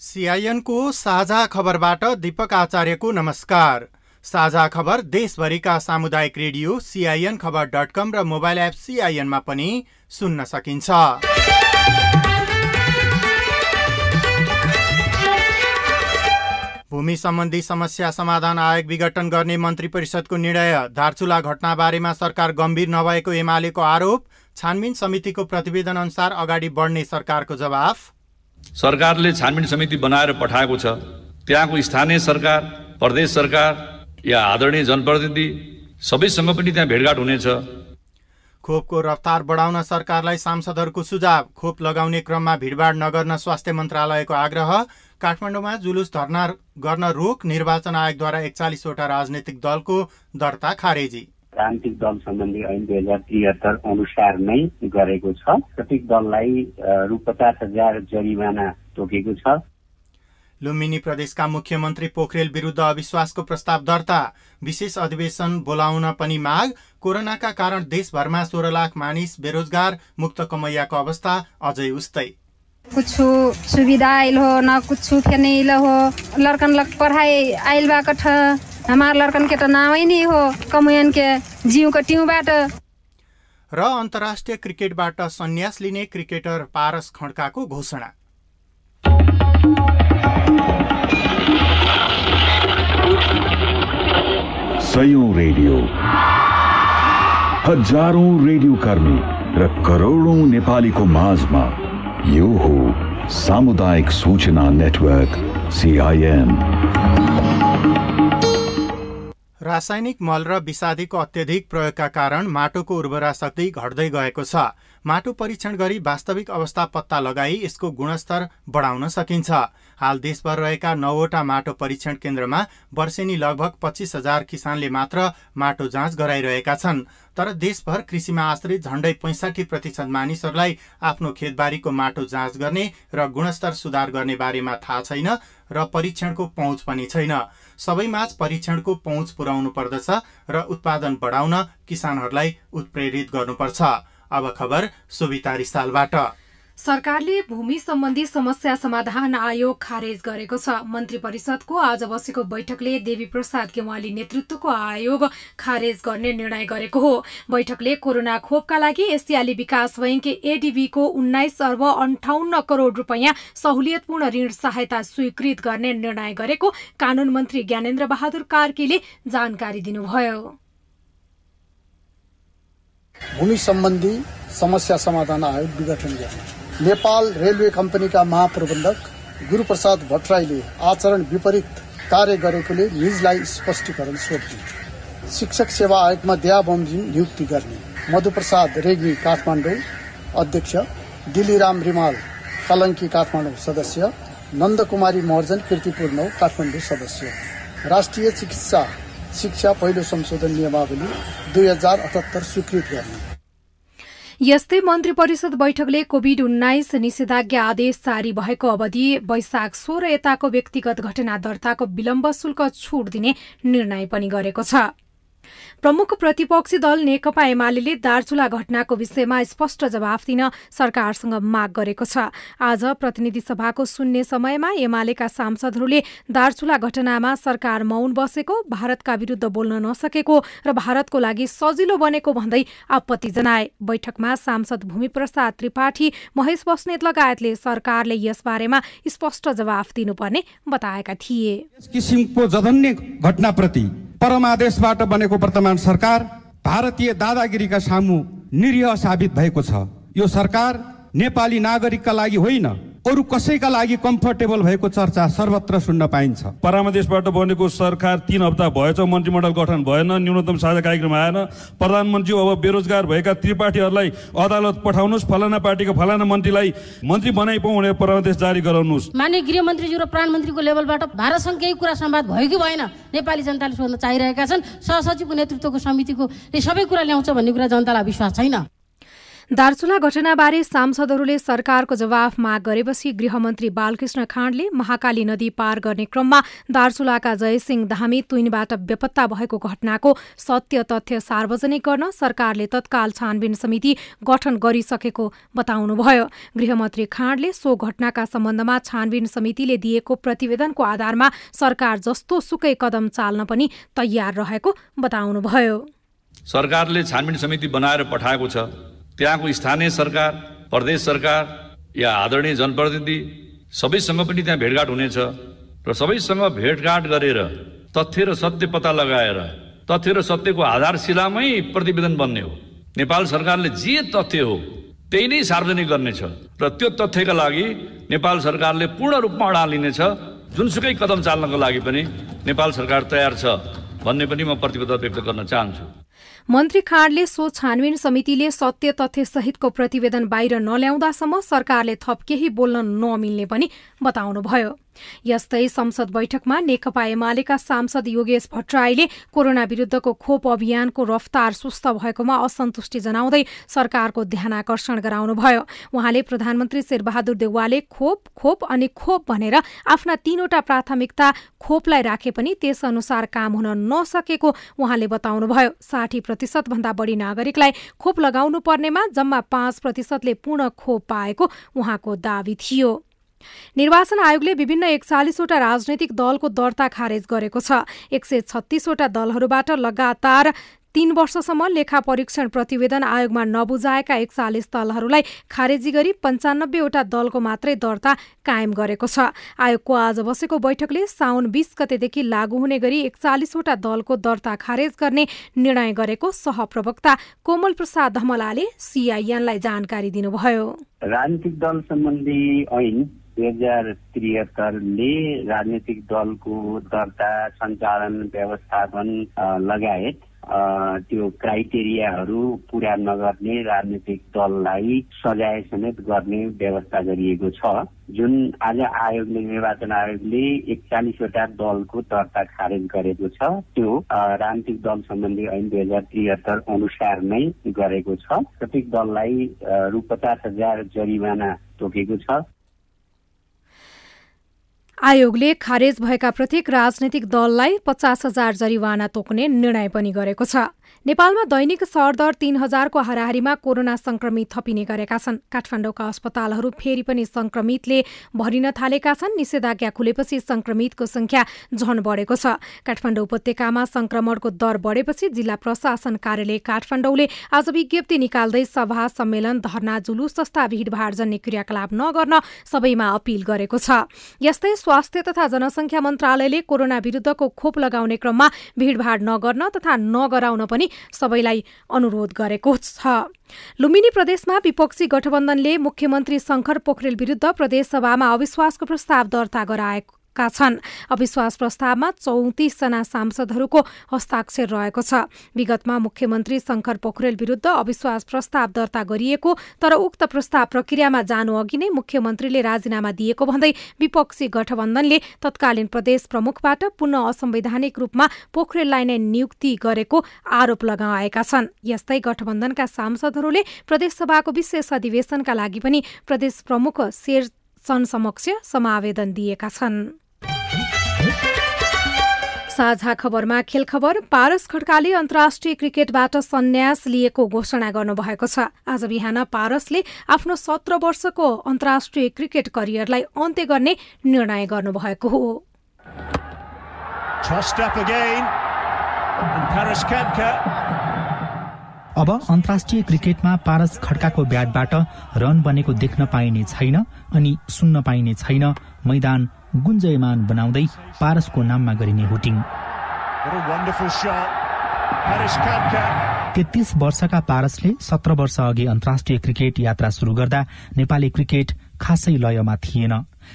सिआइएनको साझा खबरबाट दीपक आचार्यको नमस्कार। साझा खबर देशभरिका सामुदायिक रेडियो सिआइएन खबर डट कम र मोबाइल एप सिआइएनमा पनि सुन्न सकिन्छ। भूमि सम्बन्धी समस्या समाधान आयोग विघटन गर्ने मन्त्री परिषदको निर्णय। दार्चुला घटनाबारेमा सरकार गम्भीर नभएको एमालेको आरोप। छानबिन समितिको प्रतिवेदन अनुसार अगाडि बढ्ने सरकारको जवाफ। सरकारले छानबिन समिति बनाएर पठाएको छ। त्यहाँको स्थानीय सरकार प्रदेश सरकार या आदरणीय जनप्रतिनिधि सबैसँग पनि त्यहाँ भेटघाट हुनेछ। खोपको रफ्तार बढाउन सरकारलाई सांसदहरूको सुझाव खोप लगाउने क्रममा भिडभाड नगर्न स्वास्थ्य मन्त्रालयको आग्रह। काठमाडौँमा जुलुस धर्ना गर्न रोक निर्वाचन आयोगद्वारा एकचालिसवटा राजनैतिक दलको दर्ता खारेजी। राजनीतिक दल सम्बन्धी ऐन दुई हजार त्रिहत्तर अनुसार नै गरेको छ। प्रत्येक दललाई रु पचास हजार जरिवाना तोकेको छ। लुम्बिनी प्रदेशका मुख्यमन्त्री पोखरेल विरुद्ध अविश्वासको प्रस्ताव दर्ता। विशेष अधिवेशन बोलाउन पनि माग। कोरोनाका कारण देशभरमा सोह्र लाख मानिस बेरोजगार मुक्त कमैयाको अवस्था अझै उस्तै। कुछ सुविधा आयल हो न कुछ नहीं हो। लड़कन लग पढ़ाई आयल बा कठ हमार लड़कन के त नामै नहीं हो। कमयन के जीव के टिउबाट। र अन्तर्राष्ट्रिय क्रिकेटबाट सन्यास लिने क्रिकेटर पारस खड्काको घोषणा। सयौं रेडियो। हजारौं रेडियो कर्मी र करोडौं नेपालीको माझमा यो हो सामुदायिक सूचना नेटवर्क सिआइएन रासायनिक मल र विषादीको अत्यधिक प्रयोगका कारण माटोको उर्वरा शक्ति घट्दै गएको छ। माटो परीक्षण गरी वास्तविक अवस्था पत्ता लगाई यसको गुणस्तर बढाउन सकिन्छ। हाल देशभर रहेका नौवटा माटो परीक्षण केन्द्रमा वर्षेनी लगभग पच्चिस हजार किसानले मात्र माटो जाँच गराइरहेका छन्। तर देशभर कृषिमा आश्रित झण्डै पैँसाठी प्रतिशत मानिसहरूलाई आफ्नो खेतबारीको माटो जाँच गर्ने र गुणस्तर सुधार गर्ने बारेमा थाहा छैन र परीक्षणको पहुँच पनि छैन। सबैमाझ परीक्षणको पहुँच पुर्याउनु पर्दछ र उत्पादन बढाउन किसानहरूलाई उत्प्रेरित गर्नुपर्छ। अब खबर सुविता रिसालबाट। सरकारले भूमि सम्बन्धी समस्या समाधान आयोग खारेज गरेको छ। मन्त्री परिषदको आज बसेको बैठकले देवी प्रसाद गेवाली नेतृत्वको आयोग खारेज गर्ने निर्णय गरेको हो। बैठकले कोरोना खोपका लागि एसियाली विकास बैंक एडिबीको उन्नाइस अर्ब अन्ठाउन्न करोड रुपियाँ सहुलियतपूर्ण ऋण सहायता स्वीकृत गर्ने निर्णय गरेको कानून मन्त्री ज्ञानेन्द्र बहादुर कार्कीले जानकारी दिनुभयो। भूमि सम्बन्धी समस्या समाधान आयोग विघटन गर्ने। नेपाल रेलवे कम्पनीका महाप्रबन्धक गुरूप्रसाद भट्टराईले आचरण विपरीत कार्य गरेकोले निजलाई स्पष्टीकरण सोध्ने शिक्षक सेवा आयोगमा दया बमजिम नियुक्ति गर्ने। मधुप्रसाद रेग्मी काठमाडौँ अध्यक्ष। दिलीराम रिमाल कलङ्की काठमाडौँ सदस्य। नन्दकुमारी महर्जन किर्तिपुर नौ काठमाडौँ सदस्य। राष्ट्रिय चिकित्सा शिक्षा पहिलो संशोधन नियमावली दुई हजार अठहत्तर स्वीकृत गर्ने। यस्तै मन्त्री परिषद बैठकले कोविड उन्नाइस निषेधाज्ञा आदेश जारी भएको अवधि वैशाख सोह्र यताको व्यक्तिगत घटना दर्ताको विलम्ब शुल्क छूट दिने निर्णय पनि गरेको छ। प्रमुख प्रतिपक्षी दल नेकपा एमाले दार्चुला घटनाको विषयमा स्पष्ट जवाफ दिन सरकारसँग माग गरेको छ। आज प्रतिनिधि सभाको शून्य समयमा एमालेका सांसदहरूले दार्चुला घटनामा सरकार मौन बसेको भारतका विरूद्ध बोल्न नसकेको र भारतको लागि सजिलो बनेको भन्दै आपत्ति जनाए। बैठकमा सांसद भूमिप्रसाद त्रिपाठी महेश बस्नेत लगायतले सरकारले यसबारेमा स्पष्ट जवाफ दिनुपर्ने बताएका थिए। किसिमको जघन्य घटनाप्रति परमादेशबाट बनेको वर्तमान सरकार भारतीय दादागिरीका सामु निरीह साबित भएको छ। यो सरकार नेपाली नागरिकका लागि होइन। अरू कसैका लागि कम्फर्टेबल भएको चर्चा सर्वत्र सुन्न पाइन्छ। परामदेशबाट बनेको सरकार तिन हप्ता भएछ मन्त्रीमण्डल गठन भएन न्यूनतम साझा कार्यक्रम आएन। प्रधानमन्त्री अब बेरोजगार भएका त्रिपाठीहरूलाई अदालत पठाउनुहोस् फलाना पार्टीको फलाना मन्त्रीलाई मन्त्री बनाइपाउँ भनेर परामदेश जारी गराउनुहोस्। माननीय गृहमन्त्रीज्यू र प्रधानमन्त्रीको लेभलबाट भारतसँग केही कुरा संवाद भयो कि भएन? नेपाली जनताले सोध्न चाहिरहेका छन्। सहसचिवको नेतृत्वको समितिको सबै कुरा ल्याउँछ भन्ने कुरा जनतालाई विश्वास छैन। दार्चुला घटनाबारे सांसदहरूले सरकारको जवाफ माग गरेपछि गृहमन्त्री बालकृष्ण खाँडले महाकाली नदी पार गर्ने क्रममा दार्चुलाका जयसिंह धामी तुइनबाट बेपत्ता भएको घटनाको सत्य तथ्य सार्वजनिक गर्न सरकारले तत्काल छानबिन समिति गठन गरिसकेको बताउनुभयो। गृहमन्त्री खाँडले सो घटनाका सम्बन्धमा छानबिन समितिले दिएको प्रतिवेदनको आधारमा सरकार जस्तो सुकै कदम चाल्न पनि तयार रहेको बताउनुभयो। सरकारले छानबिन समिति बनाएर पठाएको छ। त्यहाँको स्थानीय सरकार प्रदेश सरकार या आदरणीय जनप्रतिनिधि सबैसँग पनि त्यहाँ भेटघाट हुनेछ र सबैसँग भेटघाट गरेर तथ्य र सत्य पत्ता लगाएर तथ्य र सत्यको आधारशिलामै प्रतिवेदन बन्ने हो। नेपाल सरकारले जे तथ्य हो त्यही नै सार्वजनिक गर्नेछ र त्यो तथ्यका लागि नेपाल सरकारले पूर्ण रूपमा अडान लिनेछ। जुनसुकै कदम चाल्नको लागि पनि नेपाल सरकार तयार छ भन्ने पनि म प्रतिबद्धता व्यक्त गर्न चाहन्छु। मन्त्री खाँडले सो छानबिन समितिले सत्य तथ्य सहितको प्रतिवेदन बाहिर नल्याउँदासम्म सरकारले थप केही बोल्न नमिल्ने पनि बताउनुभयो। यस्तै संसद बैठकमा नेकपा एमालेका सांसद योगेश भट्टराईले कोरोना विरूद्धको खोप अभियानको रफ्तार सुस्त भएकोमा असन्तुष्टि जनाउँदै सरकारको ध्यान आकर्षण गराउनुभयो। उहाँले प्रधानमन्त्री शेरबहादुर देउवाले खोप खोप अनि खोप भनेर आफ्ना तीनवटा प्राथमिकता खोपलाई राखे पनि त्यसअनुसार काम हुन नसकेको उहाँले बताउनुभयो। साठी प्रतिशत भन्दा बढी नागरिकलाई खोप लगाउनु पर्नेमा जम्मा पाँच प्रतिशतले पूर्ण खोप पाएको उहाँको दावी थियो। निर्वाचन आयोगले विभिन्न एकचालिसवटा राजनैतिक दलको दर्ता खारेज गरेको छ। एक सय छत्तीसवटा दलहरूबाट लगातार तीन वर्षसम्म लेखा परीक्षण प्रतिवेदन आयोगमा नबुझाएका एकचालिस दलहरूलाई खारेजी गरी पञ्चानब्बेवटा दलको मात्रै दर्ता कायम गरेको छ। आयोगको आज बसेको बैठकले साउन बीस गतेदेखि लागू हुने गरी एकचालिसवटा दलको दर्ता खारेज गर्ने निर्णय गरेको सहप्रवक्ता कोमल प्रसाद धमलाले सिआइएनलाई जानकारी दिनुभयो। राजनीतिक दल सम्बन्धी ऐन दुई हजार त्रिहत्तरले राजनैतिक दलको दर्ता सञ्चालन व्यवस्थापन लगायत त्यो क्राइटेरियाहरू पुरा नगर्ने राजनीतिक दललाई सजाय समेत गर्ने व्यवस्था गरिएको छ। जुन आज आयोगले निर्वाचन आयोगले एकचालिसवटा दलको दर्ता खारेज गरेको छ। त्यो राजनीतिक दल सम्बन्धी ऐन दुई हजार त्रिहत्तर अनुसार नै गरेको छ। प्रत्येक दललाई रु पचास हजार जरिवाना तोकेको छ। आयोगले खारेज भएका प्रत्येक राजनैतिक दललाई पचास हजार जरिवाना तोक्ने निर्णय पनि गरेको छ। नेपालमा दैनिक सरदर तीन हजारको हाराहारीमा कोरोना संक्रमित थपिने गरेका छन्। काठमाडौँका अस्पतालहरू फेरि पनि संक्रमितले भरिन थालेका छन्। निषेधाज्ञा खुलेपछि संक्रमितको संख्या झन बढेको छ। काठमाडौँ उपत्यकामा संक्रमणको दर बढेपछि जिल्ला प्रशासन कार्यालय काठमाडौँले आज विज्ञप्ति निकाल्दै सभा सम्मेलन धरना जुलुस जस्ता भीड़भाड़ जन्य क्रियाकलाप नगर्न सबैमा अपील गरेको छ। यस्तै स्वास्थ्य तथा जनसंख्या मन्त्रालयले कोरोना विरूद्धको खोप लगाउने क्रममा भीड़भाड़ नगर्न तथा नगराउन पनि सबैलाई अनुरोध गरेको छ। लुम्बिनी प्रदेशमा विपक्षी गठबन्धनले मुख्यमन्त्री शङ्कर पोखरेल विरूद्ध प्रदेशसभामा अविश्वासको प्रस्ताव दर्ता गराएको छन्। अविश्वास प्रस्तावमा चौतिसजना सांसदहरूको हस्ताक्षर रहेको छ। विगतमा मुख्यमन्त्री शङ्कर पोखरेल विरूद्ध अविश्वास प्रस्ताव दर्ता गरिएको तर उक्त प्रस्ताव प्रक्रियामा जानु अघि नै मुख्यमन्त्रीले राजीनामा दिएको भन्दै विपक्षी गठबन्धनले तत्कालीन प्रदेश प्रमुखबाट पुनः असंवैधानिक रूपमा पोखरेललाई नै नियुक्ति गरेको आरोप लगाएका छन्। यस्तै गठबन्धनका सांसदहरूले प्रदेशसभाको विशेष अधिवेशनका लागि पनि प्रदेश प्रमुख शेर समक्ष समावेदन दिएका छन्। साझा खबरमा खेल खबर पारस खड्काले अन्तर्राष्ट्रिय क्रिकेटबाट सन्यास लिएको घोषणा गर्नुभएको छ। आज बिहान पारसले आफ्नो सत्र वर्षको अन्तर्राष्ट्रिय क्रिकेट करियरलाई अन्त्य गर्ने निर्णय गर्नुभएको हो। अब अन्तर्राष्ट्रिय क्रिकेटमा पारस खड्काको ब्याटबाट रन बनेको देख्न पाइने छैन अनि सुन्न पाइने छैन। मैदान गुन्जयमान बनाउँदै पारसको नाममा गरिने हुटिङ। तेत्तीस वर्षका पारसले सत्र वर्ष अघि अन्तर्राष्ट्रिय क्रिकेट यात्रा सुरु गर्दा नेपाली क्रिकेट खासै लयमा थिएन।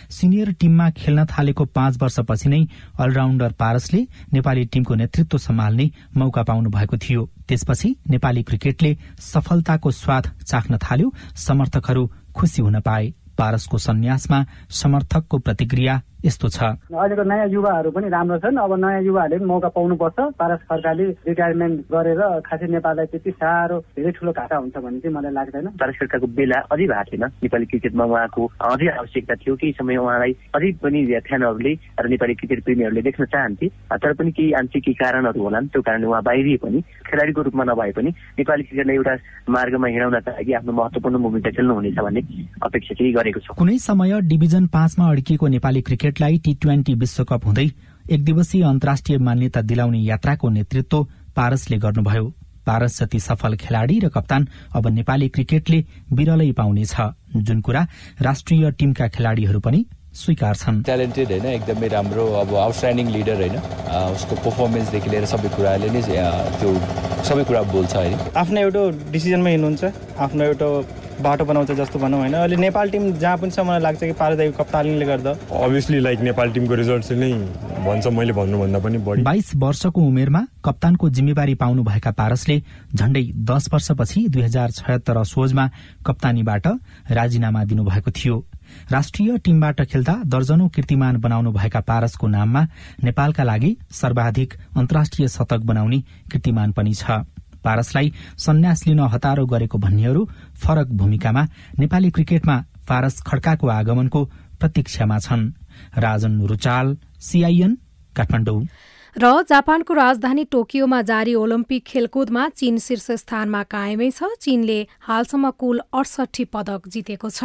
सिनियर टिममा खेल्न थालेको पाँच वर्षपछि नै अलराउण्डर पारसले नेपाली टिमको नेतृत्व सम्हाल्ने मौका पाउनु भएको थियो। त्यसपछि नेपाली क्रिकेटले सफलताको स्वाद चाख्न थाल्यो समर्थकहरू खुसी हुन पाए। पारसको सन्यासमा समर्थकको प्रतिक्रिया यस्तो छ। अहिलेको नयाँ युवाहरू पनि राम्रो छन्। अब नयाँ युवाहरूले पनि मौका पाउनुपर्छ। पारस खड्काले रिटायरमेन्ट गरेर खासै नेपाललाई त्यति साह्रो धेरै ठुलो घाटा हुन्छ भन्ने चाहिँ मलाई लाग्दैन। पारस खड्काको बेला अझै भएको थिएन। नेपाली क्रिकेटमा उहाँको अझै आवश्यकता थियो। केही समय उहाँलाई अझै पनि फ्यानहरूले र नेपाली क्रिकेट प्रेमीहरूले देख्न चाहन्थे। तर पनि केही आंशिक केही कारणहरू होलान्। त्यो कारणले उहाँ बाहिरिए पनि खेलाडीको रूपमा नभए पनि नेपाली क्रिकेटलाई एउटा मार्गमा हिँडाउनका लागि आफ्नो महत्वपूर्ण भूमिका खेल्नुहुनेछ भन्ने अपेक्षा चाहिँ गरेको छ। कुनै समय डिभिजन पाँचमा अड्किएको नेपाली क्रिकेटलाई टी ट्वेन्टी विश्वकप हुँदै एक दिवसीय अन्तर्राष्ट्रिय मान्यता दिलाउने यात्राको नेतृत्व पारसले गर्नुभयो। पारस जति सफल खेलाडी र कप्तान अब नेपाली क्रिकेटले बिरलै पाउनेछ। जुन कुरा राष्ट्रिय टीमका खेलाडीहरू पनि स्वीकार छन् ट्यालेन्टेड होइन एकदमै राम्रो अब आउटस्ट्यान्डिङ लिडर होइन। उसको पर्फर्मेन्सदेखि लिएर सबै कुराले नै त्यो सबै कुरा बोल्छ होइन। आफ्नो एउटा डिसिजनमा हिँड्नुहुन्छ आफ्नो एउटा बाटो बनाउँछ जस्तो भनौँ होइन। अहिले नेपाल टिम जहाँ पनि छ मलाई लाग्छ कि पारदाईको कप्तानले गर्दा। अभियसली लाइक नेपाल टिमको रिजल्ट नै भन्छ मैले भन्नुभन्दा पनि बढी। बाइस वर्षको उमेरमा कप्तानको जिम्मेवारी पाउनुभएका पारसले झण्डै दस वर्षपछि दुई हजार छयत्तर असोजमा कप्तानीबाट राजीनामा दिनुभएको थियो। राष्ट्रिय टीमबाट खेल्दा दर्जनौ कीर्तिमान बनाउनु भएका पारसको नाममा नेपालका लागि सर्वाधिक अन्तर्राष्ट्रिय शतक बनाउने कीर्तिमान पनि छ। पारसलाई सन्यास लिन हतारो गरेको भन्नेहरू फरक भूमिकामा नेपाली क्रिकेटमा पारस खड्काको आगमनको प्रतीक्षामा छन्। राजन रुचाल सीआईएन काठमाडौँ। र जापानको राजधानी टोकियोमा जारी ओलम्पिक खेलकुदमा चीन शीर्ष स्थानमा कायमै छ। चीनले हालसम्म कुल अडसठी पदक जितेको छ।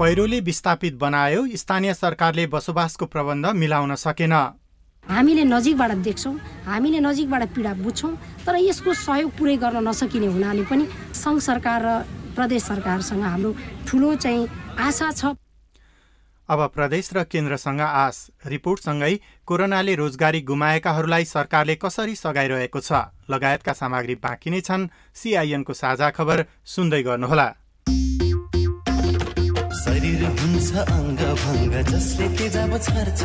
पहिरोले विस्थापित बनायो स्थानीय सरकारले बसोबासको प्रबन्ध मिलाउन सकेन। हामीले नजिकबाट देख्छौँ हामीले नजिकबाट पीडा बुझ्छौँ तर यसको सहयोग पुरै गर्न नसकिने हुनाले पनि सङ्घ सरकार र प्रदेश सरकारसँग हाम्रो ठुलो चाहिँ आशा छ। अब प्रदेश र केन्द्रसँग आश। रिपोर्टसँगै कोरोनाले रोजगारी गुमाएकाहरूलाई सरकारले कसरी सघाइरहेको छ? लगायतका सामग्री बाँकी नै छन्। सिआइएनको साझा खबर सुन्दै गर्नुहोला। शरीर हुन्छ अङ्ग भङ्ग जसले तेजाब छर्छ।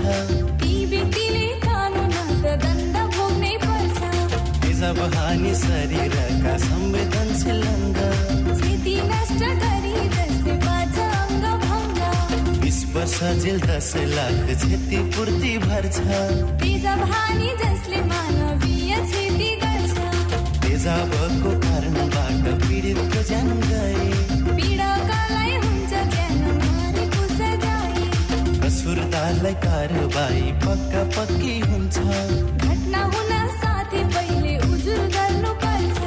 तेजाब हानि शरीरका संवेदनशील अङ्ग। बिस वर्ष जेल दस लाख क्षति पूर्ति भर्छ। तेजाबको कारणबाट पीडितको ज्यान गए। कारबाही पक्का पक्की हुन्छ। घटना हुन साथै पहिले उजुर गर्नु पर्छ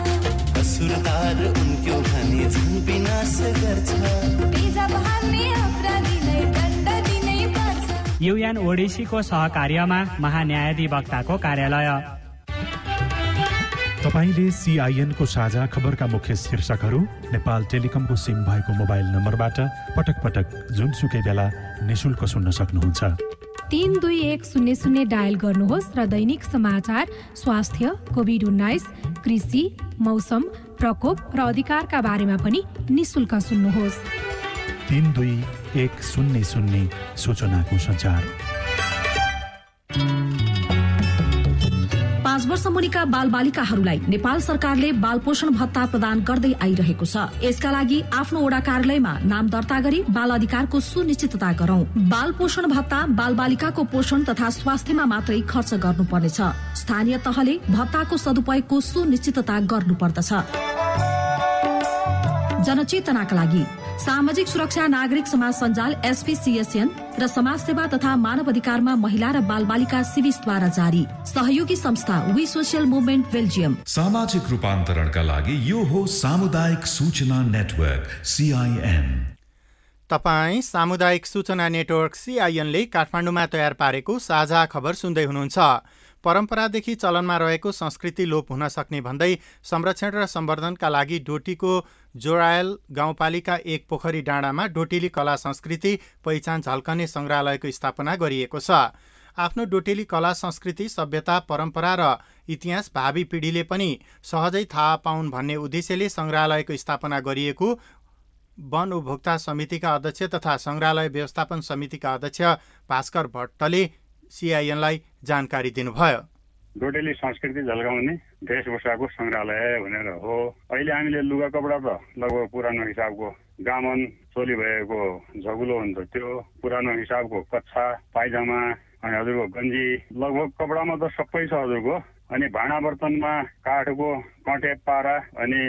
कसुरदार उनको भने झन् विनाश गर्छ। तेजाब हाल्ने अपराधीलाई दण्ड दिनै पर्छ। युएन ओडिसीको सहकार्यमा महान्यायाधिवक्ताको कार्यालय। तपाईँले सिआइएनको साझा खबरका मुख्य शीर्षकहरू नेपाल टेलिकमको सिम भएको मोबाइल नम्बरबाट पटक पटक जुनसुकै बेला निशुल्क सुन्न सक्नुहुन्छ। तिन दुई एक शून्य शून्य डायल गर्नुहोस् र दैनिक समाचार स्वास्थ्य कोभिड उन्नाइस कृषि मौसम प्रकोप र अधिकारका बारेमा पनि निशुल्क सुन्नुहोस्। तिन दुई एक शून्य शून्य सूचनाको सञ्चार। पाँच वर्ष मुनिका बाल बालिकाहरूलाई नेपाल सरकारले बाल पोषण भत्ता प्रदान गर्दै आइरहेको छ। यसका लागि आफ्नो वडा कार्यालयमा नाम दर्ता गरी बाल अधिकारको सुनिश्चितता गरौं। बाल पोषण भत्ता बाल बालिकाको पोषण तथा स्वास्थ्यमा मात्रै खर्च गर्नुपर्नेछ। स्थानीय तहले भत्ताको सदुपयोगको सुनिश्चितता गर्नुपर्दछ। जनचेतनाका लागि सामाजिक सुरक्षा नागरिक समाज सञ्जाल एसपीसीएसएन र समाज सेवा तथा मानव अधिकारमा महिला र बाल बालिका सिविसद्वारा जारी। सहयोगी संस्था वी सोसियल मुभमेन्ट बेल्जियम। सामाजिक रूपान्तरणका लागि यो हो सामुदायिक सूचना नेटवर्क सिआइएन तपाईँ सामुदायिक सूचना नेटवर्क सिआइएनले काठमाडौँमा तयार पारेको साझा खबर सुन्दै हुनुहुन्छ। परम्परादेखि चलनमा रहेको संस्कृति लोप हुन सक्ने भन्दै संरक्षण र सम्वर्धनका लागि डोटीको जोरायल गाउँपालिका एक पोखरी डाँडामा डोटेली कला संस्कृति पहिचान झल्कने सङ्ग्रहालयको स्थापना गरिएको छ। आफ्नो डोटेली कला संस्कृति सभ्यता परम्परा र इतिहास भावी पिँढीले पनि सहजै थाहा पाउन् भन्ने उद्देश्यले सङ्ग्रहालयको स्थापना गरिएको वन उपभोक्ता समितिका अध्यक्ष तथा सङ्ग्रहालय व्यवस्थापन समितिका अध्यक्ष भास्कर भट्टले सिआइएनलाई जानकारी दिनुभयो। डोटेली संस्कृति झल्काउने वेशभूषाको सङ्ग्रहालय भनेर हो। अहिले हामीले लुगा कपडा त लगभग पुरानो हिसाबको गामन चोली भएको झगुलो हुन्छ त्यो पुरानो हिसाबको कच्छा पाइजामा अनि हजुरको गन्जी। लगभग कपडामा त सबै छ हजुरको। अनि भाँडा बर्तनमा काठको कटे पारा अनि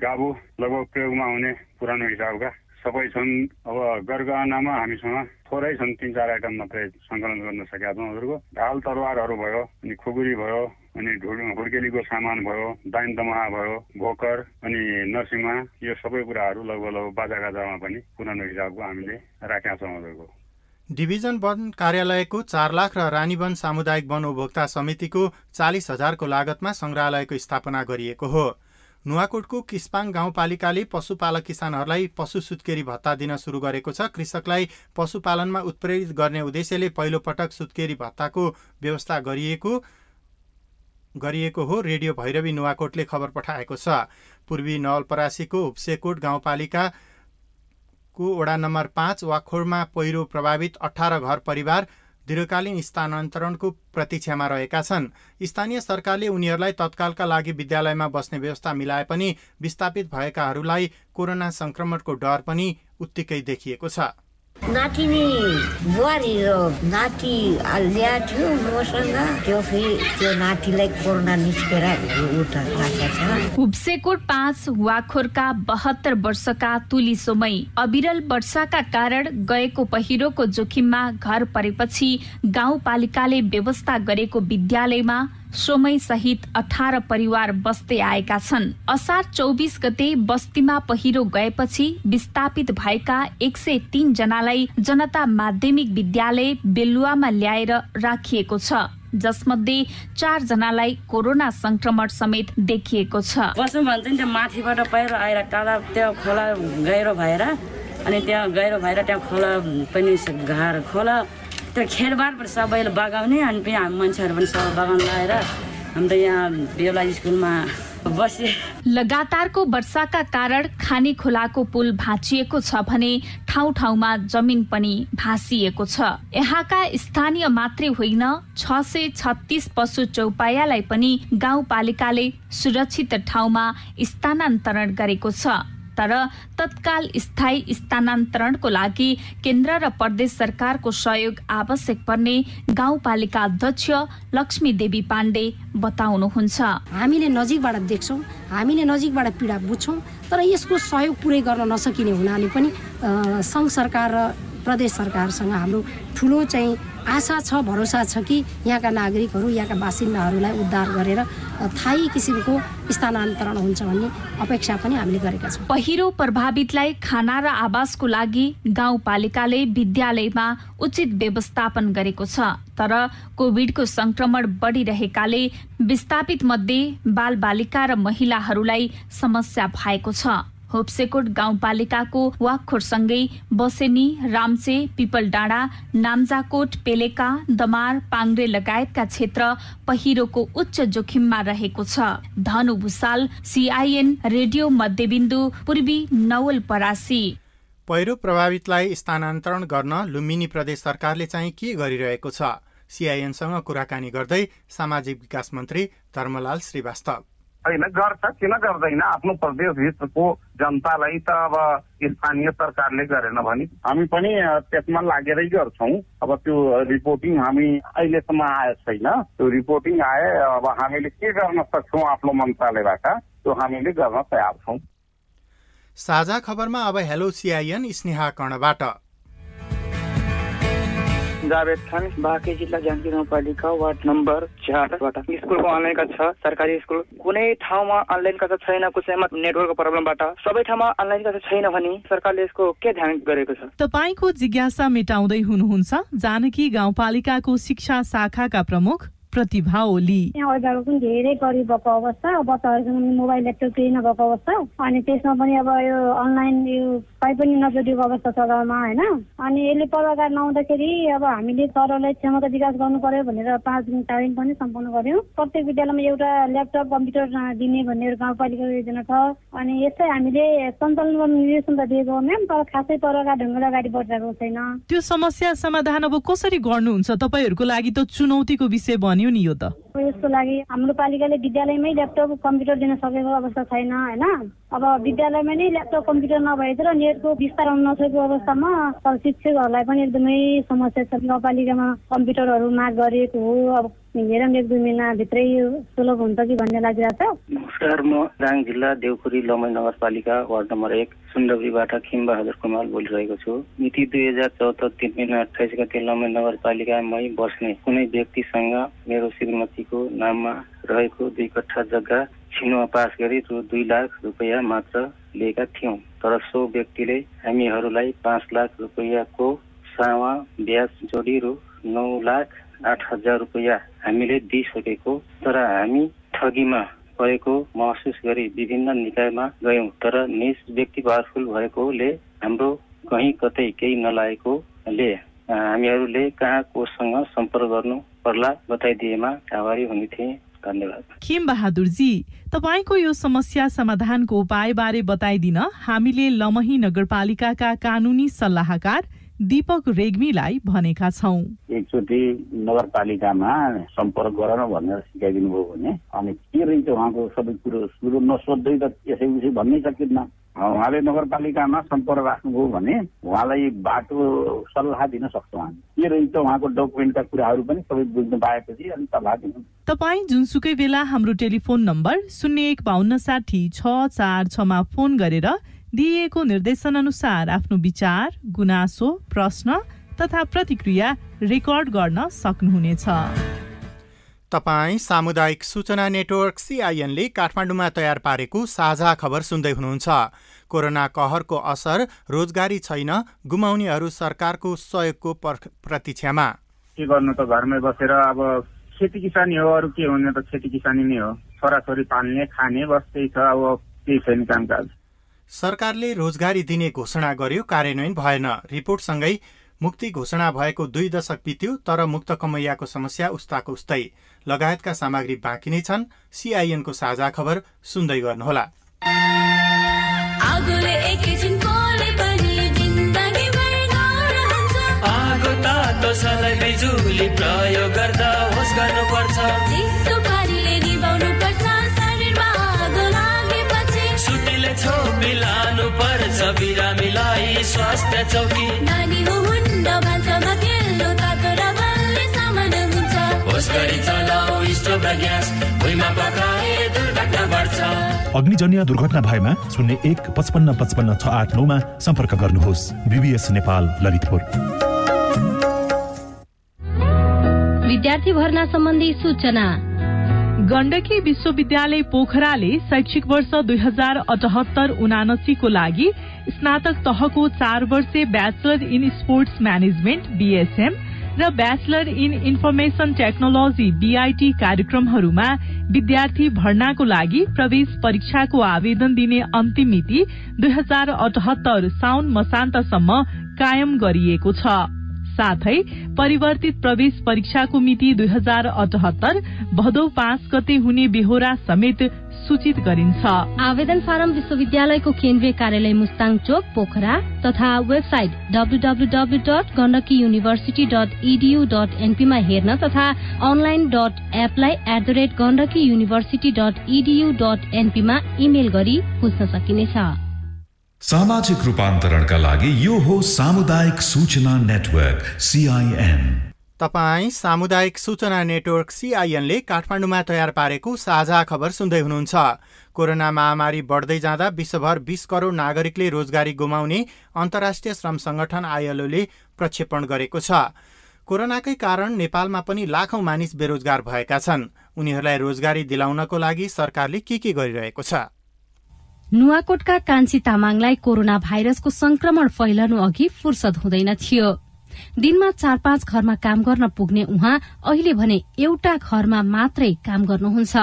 गाबु लगभग प्रयोगमा आउने पुरानो हिसाबका। सबै छन्। अब गरगहनामा हामीसँग थोरै छन् तिन चार आइटम मात्रै सङ्कलन गर्न सकेका छौँ हजुरको। ढाल तरवारहरू भयो अनि खुकुरी भयो अनि हुर्केलीको सामान भयो दाइन दमाहा भयो भोकर अनि नरसिंहा यो सबै कुराहरू लगभग लगभग बाजागाजामा पनि पुरानो हिसाबको हामीले राखेका छौँ हजुरको। डिभिजन वन कार्यालयको चार लाख र रानीवन सामुदायिक वन उपभोक्ता समितिको चालिस हजारको लागतमा सङ्ग्रहालयको स्थापना गरिएको हो। नुवाकोटको किस्पाङ गाउँपालिकाले पशुपालक किसानहरूलाई पशु सुत्केरी भत्ता दिन सुरु गरेको छ। कृषकलाई पशुपालनमा उत्प्रेरित गर्ने उद्देश्यले पहिलो पटक सुत्केरी भत्ताको व्यवस्था गरिएको गरिएको हो रेडियो भैरवी नुवाकोटले खबर पठाएको छ। पूर्वी नवलपरासीको उपसेकोट गाउँपालिका को वडा नम्बर पाँच वाखोरमा पहिरो प्रभावित अठार घर परिवार दीर्घकालीन स्थानान्तरणको प्रतीक्षामा रहेका छन्। स्थानीय सरकारले उनीहरूलाई तत्कालका लागि विद्यालयमा बस्ने व्यवस्था मिलाए पनि विस्थापित भएकाहरूलाई कोरोना संक्रमणको डर पनि उत्तिकै देखिएको छ। नाति नि बुहारी नाति ल्याएको थियो मसँग। त्यो फेरि त्यो नातिलाई कोरोना निस्केर उता राखेको छ। हुब्सेकोट पाँच वाखोरका बहत्तर वर्षका तुली अविरल वर्षाका कारण गएको पहिरोको जोखिममा घर परेपछि गाउँपालिकाले व्यवस्था गरेको विद्यालयमा सोमई सहित अठार परिवार बस्दै आएका छन्। असार चौबिस गते बस्तीमा पहिरो गएपछि विस्थापित भएका एक सय तीन जनालाई जनता माध्यमिक विद्यालय बेलुवामा ल्याएर राखिएको छ। जसमध्ये चार जनालाई कोरोना संक्रमण समेत देखिएको छ। माथिबाट पहिरो आएर खोला गहिरो भएर अनि त्यहाँ गहिरो भएर त्यहाँ खोला पनि घार खोला त्यो खेलबार सबैले बगाउने अनि पनि हामी मान्छेहरू पनि सबै बगाउन लगाएर हामी त यहाँ बेला स्कुलमा बसे। लगातारको वर्षाका कारण खाने खोलाको पुल भाँचिएको छ भने ठाउँ ठाउँमा जमिन पनि भाँसिएको छ। यहाँका स्थानीय मात्रै होइन छ सय छत्तिस पशु चौपायालाई पनि गाउँपालिकाले सुरक्षित ठाउँमा स्थानान्तरण गरेको छ। तर तत्काल स्थायी स्थानान्तरणको लागि केन्द्र र प्रदेश सरकारको सहयोग आवश्यक पर्ने गाउँपालिका अध्यक्ष लक्ष्मी देवी पाण्डे बताउनुहुन्छ। हामीले नजिकबाट देख्छौँ हामीले नजिकबाट पीडा बुझ्छौँ तर यसको सहयोग पुरै गर्न नसकिने हुनाले पनि सङ्घ सरकार र प्रदेश सरकारसँग हाम्रो ठुलो चाहिँ आशा छ भरोसा छ कि यहाँका नागरिकहरू यहाँका बासिन्दाहरूलाई उद्धार गरेर थायी किसिमको स्थानान्तरण हुन्छ भन्ने अपेक्षा पनि हामीले गरेका छौँ। पहिरो प्रभावितलाई खाना र आवासको लागि गाउँपालिकाले विद्यालयमा उचित व्यवस्थापन गरेको छ तर कोभिडको संक्रमण बढिरहेकाले विस्थापित मध्ये बाल बालिका र महिलाहरूलाई समस्या भएको छ। होप्सेकोट गाउँपालिकाको वाखोरसँगै बसेनी राम्चे पिपल डाँडा नाम्जाकोट पेलेका दमार पाङ्रे लगायतका क्षेत्र पहिरोको उच्च जोखिममा रहेको छ। धनु भूषाल सिआइएन रेडियो मध्यबिन्दु पूर्वी नवल परासी। पहिरो प्रभावितलाई स्थानान्तरण गर्न लुम्बिनी प्रदेश सरकारले चाहिँ के गरिरहेको छ? सिआइएनसँग कुराकानी गर्दै सामाजिक विकास मन्त्री धर्मलाल श्रीवास्तव। होइन गर्छ किन गर्दैन? आफ्नो प्रदेशभित्रको जनतालाई त अब स्थानीय सरकारले गरेन भने। हामी पनि त्यसमा लागेरै गर्छौँ। अब त्यो रिपोर्टिङ हामी अहिलेसम्म आएको छैन। त्यो रिपोर्टिङ आए अब हामीले के गर्न सक्छौँ आफ्नो मन्त्रालयबाट त्यो हामीले गर्न तयार छौँ। साझा खबरमा अब हेलो सिआइएन स्नेहा कर्णबाट। जावेद खान बाँके जिल्ला झाँकी गाउँपालिका वार्ड नम्बर चारबाट स्कुलको अनलाइन कक्षा सरकारी स्कुल। कुनै ठाउँमा अनलाइन कक्षा छैन कसैमा नेटवर्कको प्रब्लमबाट सबै ठाउँमा अनलाइन कक्षा छैन भने सरकारले यसको के ध्यान गरेको छ? तपाईँको जिज्ञासा मेटाउँदै हुनुहुन्छ जानकी गाउँपालिकाको शिक्षा शाखाका प्रमुख प्रतिभा ओली। यहाँ अहिलेको पनि धेरै गरिब भएको अवस्था बच्चाहरूसँग मोबाइल ल्यापटप केही नभएको अवस्था अनि त्यसमा पनि अब यो अनलाइन यो कहीँ पनि नजोडिएको अवस्था छ गाउँमा होइन? अनि यसले पत्रकार नहुँदाखेरि अब हामीले सरलाई क्षमता विकास गर्नु पर्यो भनेर पाँच दिन तालिम पनि सम्पन्न गर्यौँ। प्रत्येक विद्यालयमा एउटा ल्यापटप कम्प्युटर दिने भन्ने गाउँपालिका योजना छ। अनि यसै हामीले सञ्चालन गर्ने निर्देशन त दिएको हो म्याम तर खासै पत्रकार ढङ्गले अगाडि बढिरहेको छैन। त्यो समस्या समाधान अब कसरी गर्नुहुन्छ? तपाईँहरूको लागि त चुनौतीको विषय बन्यो। नि यो त यसको लागि हाम्रो पालिकाले विद्यालयमै ल्यापटप कम्प्युटर दिन सकेको अवस्था छैन होइन? अब विद्यालयमा नै ल्यापटप कम्प्युटर नभएतिर नेटको विस्तार हुन नसकेको अवस्थामा शिक्षकहरूलाई पनि एकदमै समस्या छ। गाउँपालिकामा कम्प्युटरहरू माग गरिएको हो। अब हेरौँ एक दुई महिनाभित्रै सुलभ हुन्छ कि भन्ने लागिरहेको छ नमस्कार म दाङ जिल्ला देवखुरी लमई नगरपालिका वार्ड नम्बर एक सुन्दरीबाट खिमबहादुर कुमार बोलिरहेको छु। मिति दुई हजार चौहत्तर तिन महिना अठाइस गते लमई नगरपालिकामै बस्ने कुनै व्यक्तिसँग मेरो श्रीमतीको नाममा रहेको दुई कट्ठा जग्गा छिनोमा पास गरी रु दुई लाख रुपियाँ मात्र लिएका थियौँ। तर सो व्यक्तिले हामीहरूलाई पाँच लाख रुपियाँको सावा ब्याज जोडी रु नौ लाख आठ हजार रुपियाँ हामीले दिइसकेको। तर हामी ठगीमा परेको महसुस गरी विभिन्न निकायमा गयौँ। तर निज व्यक्ति पावरफुल भएकोले हाम्रो कहीँ कतै केही नलागेकोले हामीहरूले कहाँ कोसँग सम्पर्क गर्नु पर्ला बताइदिएमा आभारी हुने थिएँ धन्यवाद। खेम बहादुरजी तपाईँको यो समस्या समाधानको उपायबारे बताइदिन हामीले लमही नगरपालिकाका कानुनी सल्लाहकार दीपक रेग्मीलाई भनेका छौँ। एकचोटि नगरपालिकामा सम्पर्क गर न भनेर सिकाइदिनु भयो भने अनि के रहेछ उहाँको सबै कुरो कुरो नसोध्दै त यसै उसै भन्नै सकिन्न। उहाँले नगरपालिकामा सम्पर्क राख्नुभयो भने उहाँलाई बाटो सल्लाह दिन सक्छौँ हामी। के रहेछ उहाँको डकुमेन्टका कुराहरू पनि सबै बुझ्नु पाएपछि अनि सल्लाह दिनु। तपाईँ जुनसुकै बेला हाम्रो टेलिफोन नम्बर शून्य एक बाहन्न साठी छ चार छमा फोन गरेर दिइएको निर्देशन अनुसार आफ्नो विचार गुनासो प्रश्न तथा प्रतिक्रिया रेकर्ड गर्न सक्नुहुनेछ। तपाईँ सामुदायिक सूचना नेटवर्क सिआइएनले काठमाडौँमा तयार पारेको साझा खबर सुन्दै हुनुहुन्छ। कोरोना कहरको असर रोजगारी छैन गुमाउनेहरू सरकारको सहयोगको प्रतीक्षामा। के गर्नु त घरमै बसेर अब खेती किसानी हो अरू के हुने त खेती किसानी नै हो। छोराछोरी पाल्ने खाने बस त्यही छ अब केही छैन कामकाज। सरकारले रोजगारी दिने घोषणा गर्यो कार्यान्वयन भएन। रिपोर्टसँगै मुक्ति घोषणा भएको दुई दशक बित्यो तर मुक्त कमैयाको समस्या उस्ताको उस्तै लगायतका सामग्री बाँकी नै छन्। सिआइएनको साझा खबर सुन्दै गर्नुहोला। आगो तातो सलाई बिजुली प्रयोग गर्दा होस् गर्नुपर्छ। सुटीले छोपी लानु पर्छ बिरामीलाई स्वास्थ्य चौकी। चलाऊ स्टोभ र ग्यास भुइँमा पकाए दुर्घटना बढ्छ। अग्निजन्य दुर्घटना भएमा शून्य एक पचपन्न पचपन्न छ आठ नौमा सम्पर्क गर्नुहोस्। बिबिएस नेपाल ललितपुर। विद्यार्थी भर्ना सम्बन्धी सूचना। गण्डकी विश्वविद्यालय पोखराले शैक्षिक वर्ष दुई हजार अठहत्तर उनासीको लागि स्नातक तहको चार वर्षे bachelor in sports management BSM र bachelor in information technology BIT कार्यक्रमहरूमा विद्यार्थी भर्नाको लागि प्रवेश परीक्षाको आवेदन दिने अन्तिम मिति दुई हजार अठहत्तर साउन मसान्तसम्म कायम गरिएको छ। साथै परिवर्तित प्रवेश परीक्षाको मिति दुई हजार अठहत्तर भदौ पाँच गते हुने बेहोरा समेत सूचित गरिन्छ। आवेदन फारम विश्वविद्यालयको केन्द्रीय कार्यालय मुस्ताङ चोक पोखरा तथा website डब्लूडब्लूडब्लू dot Gandaki university dot dot एनपीमा हेर्न तथा online dot एपलाई at the rate Gandaki university dot edu dot एनपीमा email गरी बुझ्न सकिनेछ। सामाजिक रूपान्तरणका लागि यो हो सामुदायिक सूचना नेटवर्क सिआइएन तपाईँ सामुदायिक सूचना नेटवर्क सिआइएनले काठमाडौँमा तयार पारेको साझा खबर सुन्दै हुनुहुन्छ। कोरोना महामारी बढ्दै जाँदा विश्वभर बीस करोड नागरिकले रोजगारी गुमाउने अन्तर्राष्ट्रिय श्रम संगठन आइएलओले प्रक्षेपण गरेको छ। कोरोनाकै कारण नेपालमा पनि लाखौं मानिस बेरोजगार भएका छन्। उनीहरूलाई रोजगारी दिलाउनको लागि सरकारले के के गरिरहेको छ? नुवाकोटका कान्छी तामाङलाई कोरोना भाइरसको संक्रमण फैलनु अघि फुर्सद हुँदैन थियो। दिनमा चार पाँच घरमा काम गर्न पुग्ने उहाँ अहिले भने एउटा घरमा मात्रै काम गर्नुहुन्छ।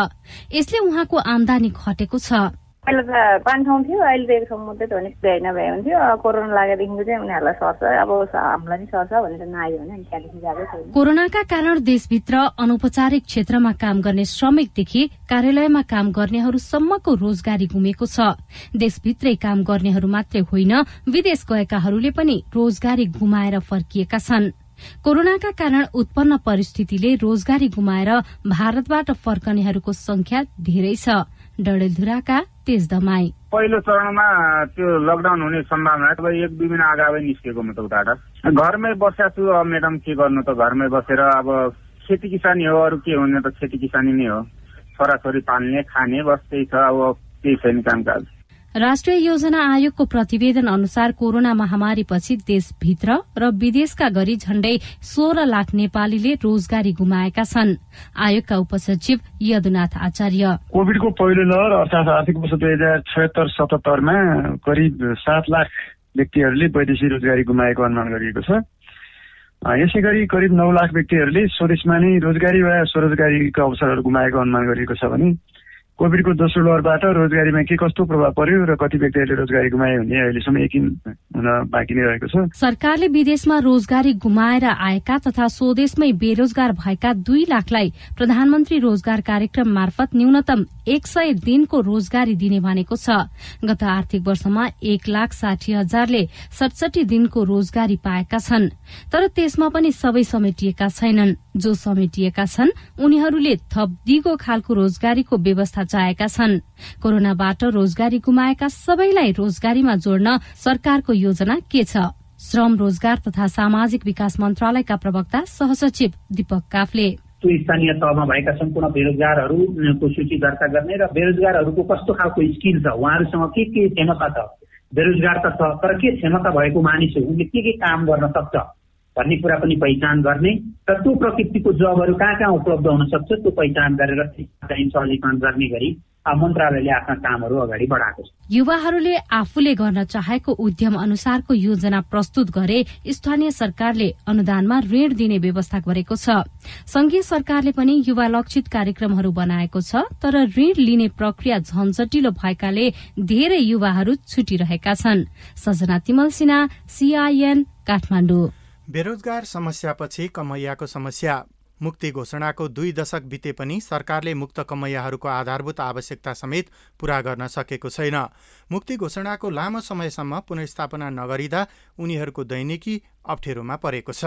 यसले उहाँको आमदानी घटेको छ। पहिला त पाँच ठाउँ थियो अहिले त एक ठाउँ मात्रै धनी भ्याइ नभए हुन्थ्यो। कोरोना लागेदेखिको चाहिँ उनीहरूलाई सर्छ। अब हामीलाई नि सर्छ भनेर नआयो भने त्यहाँदेखि गएको छैन। कोरोनाका कारण देशभित्र अनौपचारिक क्षेत्रमा काम गर्ने श्रमिकदेखि कार्यालयमा काम गर्नेहरूसम्मको रोजगारी गुमेको छ। देशभित्रै काम गर्नेहरू मात्रै होइन विदेश गएकाहरूले पनि रोजगारी गुमाएर फर्किएका छन्। कोरोनाका कारण उत्पन्न परिस्थितिले रोजगारी गुमाएर भारतबाट फर्कनेहरूको संख्या धेरै छ। डडेलधुराका तेज दमाई पहिलो चरणमा त्यो लकडाउन हुने सम्भावना अब एक दुई महिना अगावै निस्केको म उताबाट। घरमै बसेको छु अब म्याडम के गर्नु त घरमै बसेर अब खेती किसानी हो अरू के हुने त खेती किसानी नै हो। छोराछोरी पाल्ने खाने बस त्यही छ अब केही छैन कामकाज। राष्ट्रिय योजना आयोगको प्रतिवेदन अनुसार कोरोना महामारीपछि देशभित्र र विदेशका गरी झण्डै सोह्र लाख नेपालीले रोजगारी गुमाएका छन्। आयोगका उपसचिव यदुनाथ आचार्य। कोभिडको पहिलो लहर अर्थात् आर्थिक वर्ष दुई हजार छयत्तर सतहत्तरमा करिब सात लाख व्यक्तिहरूले वैदेशिक रोजगारी गुमाएको अनुमान गरिएको छ। यसै गरी करिब नौ लाख व्यक्तिहरूले स्वदेशमा नै रोजगारी वा स्वरोजगारीका अवसरहरू गुमाएको अनुमान गरिएको छ भने कोभिडको दोस्रो लहरबाट रोजगारीमा के कस्तो प्रभाव पर्यो र कति व्यक्तिहरूले रोजगारी गुमाए भन्ने अहिलेसम्म यकिन हुन बाँकी नै रहेको छ? सरकारले विदेशमा रोजगारी गुमाएर आएका तथा स्वदेशमै बेरोजगार भएका दुई लाखलाई प्रधानमन्त्री रोजगार कार्यक्रम मार्फत न्यूनतम एक सय दिनको रोजगारी दिने भनेको छ। गत आर्थिक वर्षमा एक लाख साठी हजारले सडसठी दिनको रोजगारी पाएका छन्। तर त्यसमा पनि सबै समेटिएका छैनन्। जो समेटिएका छन् उनीहरूले थप दिगो खालको रोजगारीको व्यवस्था चाहेका छन्। कोरोनाबाट रोजगारी गुमाएका सबैलाई रोजगारीमा जोड्न सरकारको योजना के छ? श्रम रोजगार तथा सामाजिक विकास मन्त्रालयका प्रवक्ता सहसचिव दीपक काफले। स्थानीय तहमा भएका सम्पूर्ण बेरोजगारहरूको सूची दर्ता गर्ने र बेरोजगारहरूको कस्तो खालको स्किल छ? उहाँहरूसँग के के क्षमता छ? बेरोजगार त छ तर के क्षमता भएको मानिस हो? के के काम गर्न सक्छ? भन्ने कुरा पनि पहिचान गर्ने र त्यो प्रकृतिको जबहरू कहाँ कहाँ उपलब्ध हुन सक्छ त्यो पहिचान गरेर सहजीकरण गर्ने गरी मन्त्रालयले आफ्ना कामहरू अगाडि बढाएको छ। युवाहरूले आफूले गर्न चाहेको उद्यम अनुसारको योजना प्रस्तुत गरे स्थानीय सरकारले अनुदानमा ऋण दिने व्यवस्था गरेको छ। संघीय सरकारले पनि युवा लक्षित कार्यक्रमहरू बनाएको छ तर ऋण लिने प्रक्रिया झन्झटिलो भएकाले धेरै युवाहरू छुटिरहेका छन्। Sajana Timalsina CIN Kathmandu. बेरोजगार समस्यापछि कमैयाको समस्या। मुक्ति घोषणाको दुई दशक बिते पनि सरकारले मुक्त कमैयाहरूको आधारभूत आवश्यकता समेत पूरा गर्न सकेको छैन। मुक्ति घोषणाको लामो समयसम्म पुनर्स्थापना नगरिँदा उनीहरूको दैनिकी अप्ठ्यारोमा परेको छ।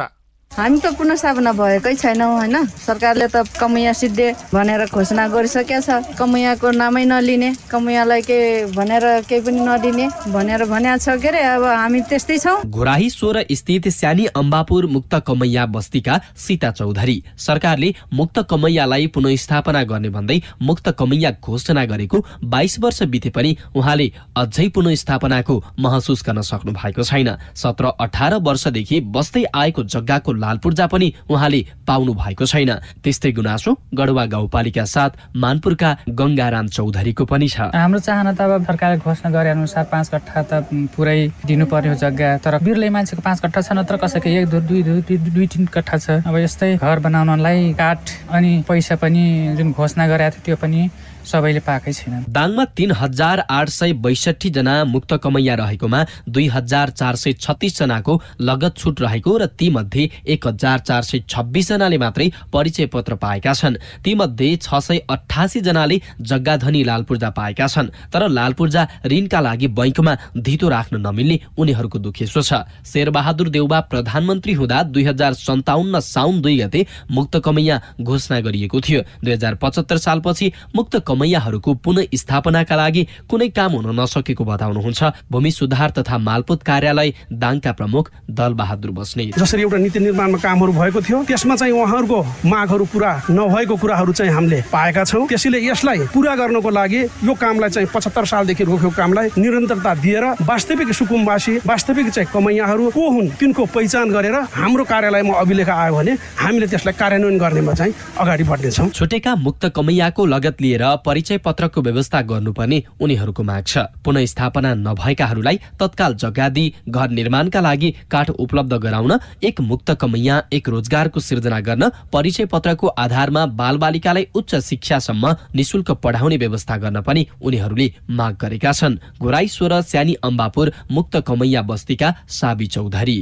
हामी त पुनर्स्थापना भएकै छैनौँ होइन? सरकारले त कमैया सिद्धे भनेर घोषणा गरिसकेको छ। कमैयाको नामै नलिने कमैयालाई के भनेर केही पनि नदिने भनेर भनेको छ के अरे अब हामी त्यस्तै छौँ। घोराही सोह्र स्थित स्यानी अम्बापुर मुक्त कमैया बस्तीका सीता चौधरी सरकारले मुक्त कमैयालाई पुनस्थापना गर्ने भन्दै मुक्त कमैया घोषणा गरेको बाइस वर्ष बिते पनि उहाँले अझै पुनस्थापनाको महसुस गर्न सक्नु भएको छैन। सत्र अठार वर्षदेखि बस्दै आएको जग्गाको लालपूर्जा पनि उहाँले पाउनु भएको छैन। त्यस्तै गुनासो गढुवा गाउँपालिका साथ मानपुरका गंगाराम चौधरीको पनि छ। हाम्रो चाहना त अब सरकारले घोषणा गरे अनुसार पाँच कट्ठा त पुरै दिनुपर्ने हो जग्गा तर बिरलै मान्छेको पाँच कट्ठा छ नत्र कसैको एक दुई दुई तिन कट्ठा छ। अब यस्तै घर बनाउनलाई काठ अनि पैसा पनि जुन घोषणा गरेको थियो त्यो पनि सबैले पाएकै छैनन् दाङमा तीन हजार आठ सय बैसठी जना मुक्त कमैया रहेकोमा दुई हजार चार सय छत्तिस जनाको लगत छुट रहेको र तीमध्ये एक हजार चार सय छब्बिस जनाले मात्रै परिचय पत्र पाएका छन्। तीमध्ये छ सय अठासी जनाले जग्गाधनी लाल पूर्जा पाएका छन् तर लाल पूर्जा ऋणका लागि बैङ्कमा धितो राख्न नमिल्ने उनीहरूको दुखेसो छ। शेरबहादुर देउबा प्रधानमन्त्री हुँदा दुई हजार सन्ताउन्न साउन दुई गते मुक्त कमैया घोषणा गरिएको थियो। दुई हजार पचहत्तर सालपछि मुक्त कमैयाहरूको पुनः स्थापनाका लागि कुनै काम हुन नसकेको बताउनुहुन्छ। भूमि सुधार तथा मालपोत कार्यालय दाङका प्रमुख दलबहादुर बस्नेत। जसरी एउटा नीति निर्माणमा कामहरू भएको थियो त्यसमा चाहिँ उहाँहरूको मागहरू पुरा नभएको कुराहरू चाहिँ हामीले पाएका छौँ। त्यसैले यसलाई पुरा गर्नको लागि यो कामलाई चाहिँ पचहत्तर सालदेखि रोकेको कामलाई निरन्तरता दिएर वास्तविक सुकुम्बासी वास्तविक चाहिँ कमैयाहरू को हुन् तिनको पहिचान गरेर हाम्रो कार्यालयमा अभिलेख आयो भने हामीले त्यसलाई कार्यान्वयन गर्नेमा चाहिँ अगाडि बढ्नेछौँ। छुटेका मुक्त कमैयाको लगत लिएर परिचय पत्रको व्यवस्था गर्नुपर्ने उनीहरूको माग छ। पुनस्थापना नभएकाहरूलाई तत्काल जग्गा दिई घर निर्माणका लागि काठ उपलब्ध गराउन एक मुक्त कमैया एक रोजगारको सिर्जना गर्न परिचय पत्रको आधारमा बालबालिकालाई उच्च शिक्षासम्म निशुल्क पढाउने व्यवस्था गर्न पनि उनीहरूले माग गरेका छन्। घोराई र स्यानी अम्बापुर मुक्त कमैया बस्तीका साबी चौधरी।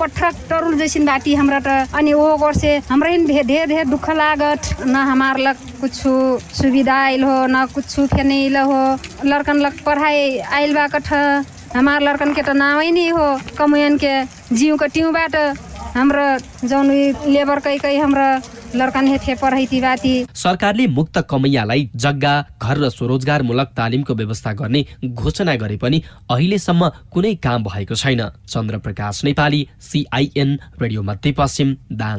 पठक बाटी त अनि वो वर्षे हमरा ढेर ढेर दुख लागत। न हमार लग सुविधा आइल हो न कुछ फेनिल हो। लड़कन लग पढ़ाई आइल बा कठ हमार लड़कन के तो नाम ही नहीं हो कमुयन के जिउको टिउबाट। हाम्रो जौन लेबरकै कै हाम्रो बाती। सरकारले मुक्त कमैयालाई जग्गा घर र स्वरोजगारमूलक तालिमको व्यवस्था गर्ने घोषणा गरे पनि अहिलेसम्म कुनै काम भएको छैन। चन्द्रप्रकाश नेपाली सिआइएन रेडियो मध्यपश्चिम दाङ।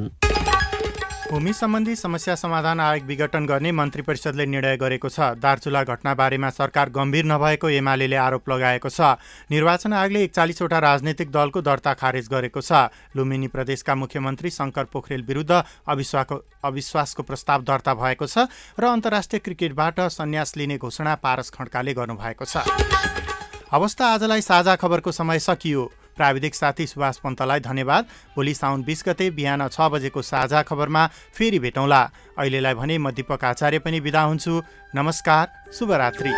भूमि सम्बन्धी समस्या समाधान आयोग विघटन गर्ने मन्त्री परिषदले निर्णय गरेको छ। दार्चुला घटनाबारेमा सरकार गम्भीर नभएको एमाले आरोप लगाएको छ। निर्वाचन आयोगले एकचालिसवटा राजनैतिक दलको दर्ता खारेज गरेको छ। लुम्बिनी प्रदेशका मुख्यमन्त्री शङ्कर पोखरेल विरुद्ध अविश्वासको अविश्वासको प्रस्ताव दर्ता भएको छ र अन्तर्राष्ट्रिय क्रिकेटबाट सन्यास लिने घोषणा पारस खड्काले गर्नुभएको छ। अवस्था आजलाई साझा खबरको समय सकियो। प्राविधिक साथी सुभाष पन्तलाई धन्यवाद। भोलि साउन बिस गते बिहान छ बजेको साझा खबरमा फेरि भेटौँला। अहिलेलाई भने म दिपक आचार्य पनि बिदा हुन्छु। नमस्कार शुभरात्री।